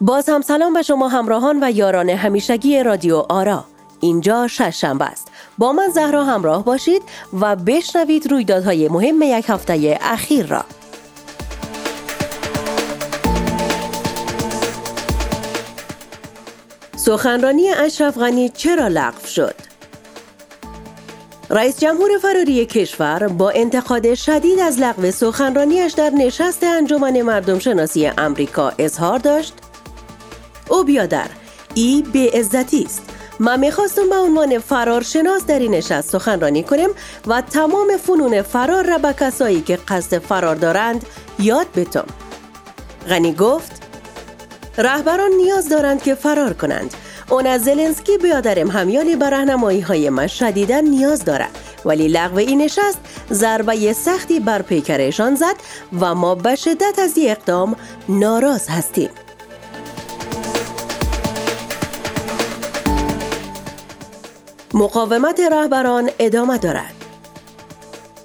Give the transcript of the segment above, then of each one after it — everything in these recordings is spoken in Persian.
باز هم سلام به شما همراهان و یاران همیشگی رادیو آرا. اینجا شنبه است. با من زهرا همراه باشید و بشنوید رویدادهای مهم یک هفته اخیر را. سخنرانی اشرف غنی چرا لغو شد؟ رئیس جمهور فراری کشور با انتقاد شدید از لغو سخنرانیش در نشست انجمن مردم شناسی امریکا اظهار داشت او بیادر ای به عزتی است. من می‌خواستم به عنوان فرارشناس در این نشست سخنرانی کنیم و تمام فنون فرار را به کسایی که قصد فرار دارند یاد بتم. غنی گفت رهبران نیاز دارند که فرار کنند. اون از زلنسکی بیادرم همیانی به رهنمایی های من شدیدا نیاز دارد. ولی لغو این نشست ضربه سختی بر پیکرشان زد و ما به شدت از این اقدام ناراض هستیم. مقاومت رهبران ادامه دارد.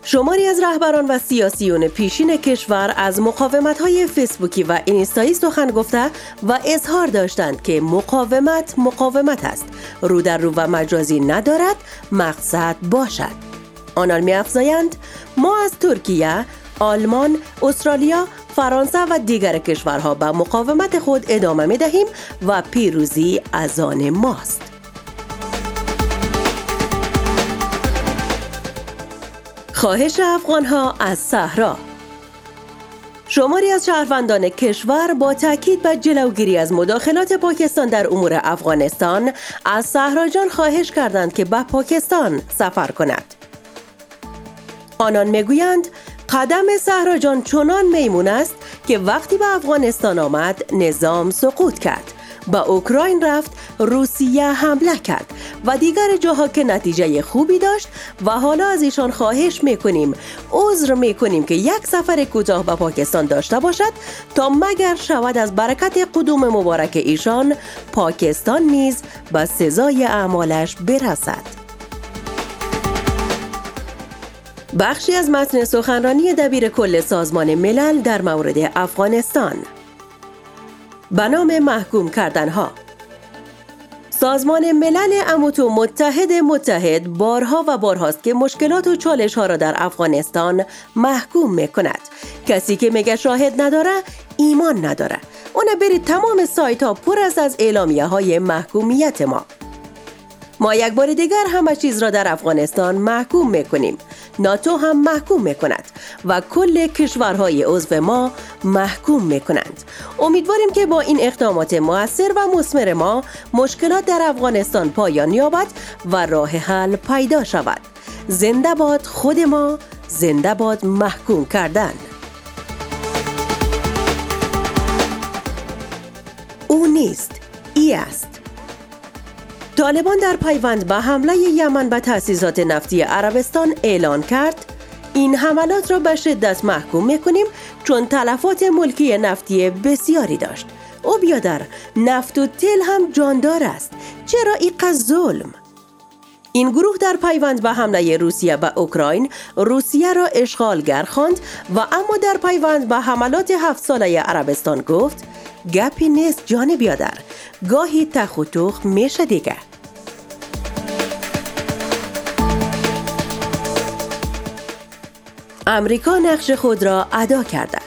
شماری از رهبران و سیاسیون پیشین کشور از مقاومت های فیسبوکی و اینستایی سخن گفته و اظهار داشتند که مقاومت مقاومت است. رو در رو و مجازی ندارد مقصد باشد. آنان می افزایند ما از ترکیه، آلمان، استرالیا، فرانسه و دیگر کشورها به مقاومت خود ادامه می دهیم و پیروزی از آن ماست. خواهش افغانها از صحرا شماری از شهروندان کشور با تاکید بر جلوگیری از مداخلات پاکستان در امور افغانستان از صحراجان خواهش کردند که به پاکستان سفر کند. آنان می‌گویند قدم صحراجان چنان میمون است که وقتی به افغانستان آمد نظام سقوط کرد به اوکراین رفت روسیه حمله کرد و دیگر جاها که نتیجه خوبی داشت و حالا از ایشان خواهش می‌کنیم عذر می‌کنیم که یک سفر کوتاه به پاکستان داشته باشد تا مگر شود از برکت قدوم مبارک ایشان پاکستان نیز به سزای اعمالش برسد. بخشی از متن سخنرانی دبیر کل سازمان ملل در مورد افغانستان. به نام محکوم کردنها. سازمان ملل اموتو متحد متحد بارها و بارهاست که مشکلات و چالش ها را در افغانستان محکوم می کند. کسی که میگه شاهد نداره ایمان نداره. اون برید تمام سایت ها پر است از اعلامیه های محکومیت ما. ما یک بار دیگر همه چیز را در افغانستان محکوم می‌کنیم ناتو هم محکوم می‌کند و کل کشورهای عضو ما محکوم می‌کنند. امیدواریم که با این اقدامات موثر و مسمر ما مشکلات در افغانستان پایان یابد و راه حل پیدا شود. زنده باد خود ما زنده باد محکوم کردن. او نیست ای است. طالبان در پیوند به حمله یمن به تأسیسات نفتی عربستان اعلان کرد. این حملات را به شدت محکوم می‌کنیم چون تلفات ملکی نفتی بسیاری داشت. او بیادر نفت و تل هم جاندار است. چرا این ظلم؟ این گروه در پیوند به حمله روسیه به اوکراین روسیه را اشغالگر خواند و اما در پیوند به حملات هفت ساله عربستان گفت گپی نیست جان بیادر گاهی تخ و میشه دیگه امریکا نقش خود را ادا کرده.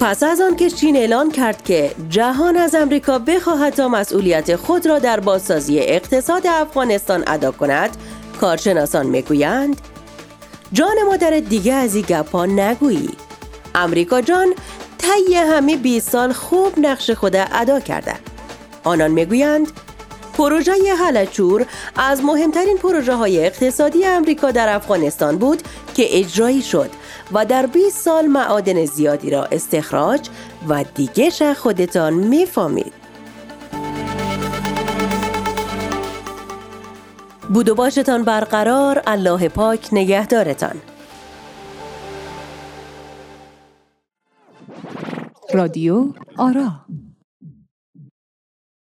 پس از آن که چین اعلان کرد که جهان از امریکا بخواهد تا مسئولیت خود را در بازسازی اقتصاد افغانستان ادا کند کارشناسان می‌گویند جان مادر دیگه از این گپا نگویی. امریکا جان طی همه 20 سال خوب نقش خود ادا کرده. آنان می‌گویند پروژه حلچور از مهمترین پروژه های اقتصادی امریکا در افغانستان بود که اجرایی شد و در 20 سال معادن زیادی را استخراج و دیگه خودتان می‌فهمید. بود و باشتان برقرار. الله پاک نگهدارتان. رادیو آرا.